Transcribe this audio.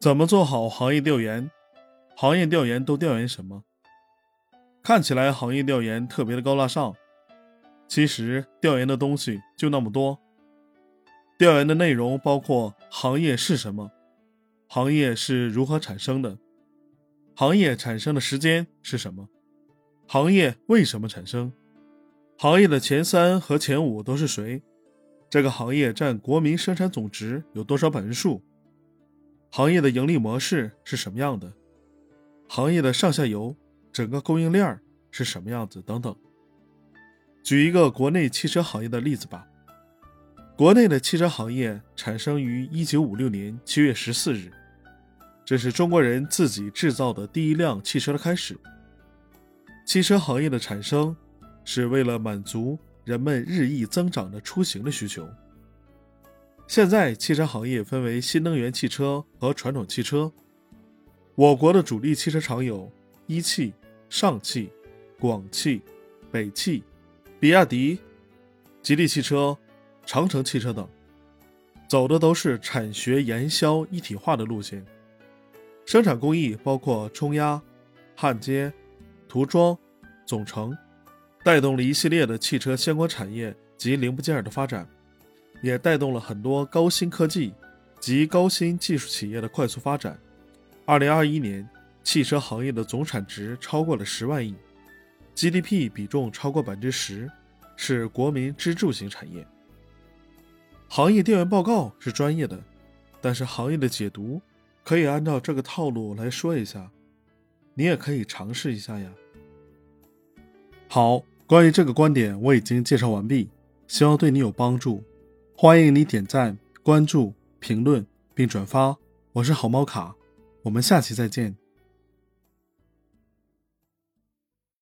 怎么做好行业调研？行业调研都调研什么？看起来行业调研特别的高大上，其实调研的东西就那么多。调研的内容包括行业是什么，行业是如何产生的，行业产生的时间是什么，行业为什么产生，行业的前三和前五都是谁，这个行业占国民生产总值有多少百分数。行业的盈利模式是什么样的？行业的上下游、整个供应链是什么样子？等等。举一个国内汽车行业的例子吧。国内的汽车行业产生于1956年7月14日，这是中国人自己制造的第一辆汽车的开始。汽车行业的产生是为了满足人们日益增长的出行的需求。现在汽车行业分为新能源汽车和传统汽车。我国的主力汽车厂有一汽、上汽、广汽、北汽、比亚迪、吉利汽车、长城汽车等，走的都是产学研销一体化的路线。生产工艺包括冲压、焊接、涂装、总成，带动了一系列的汽车相关产业及零部件的发展。也带动了很多高新科技及高新技术企业的快速发展。二零二一年，汽车行业的总产值超过了十万亿，GDP 比重超过百分之十，是国民支柱型产业。行业调研报告是专业的，但是行业的解读可以按照这个套路来说一下，你也可以尝试一下呀。好，关于这个观点我已经介绍完毕，希望对你有帮助。欢迎你点赞、关注、评论并转发，我是好猫卡，我们下期再见。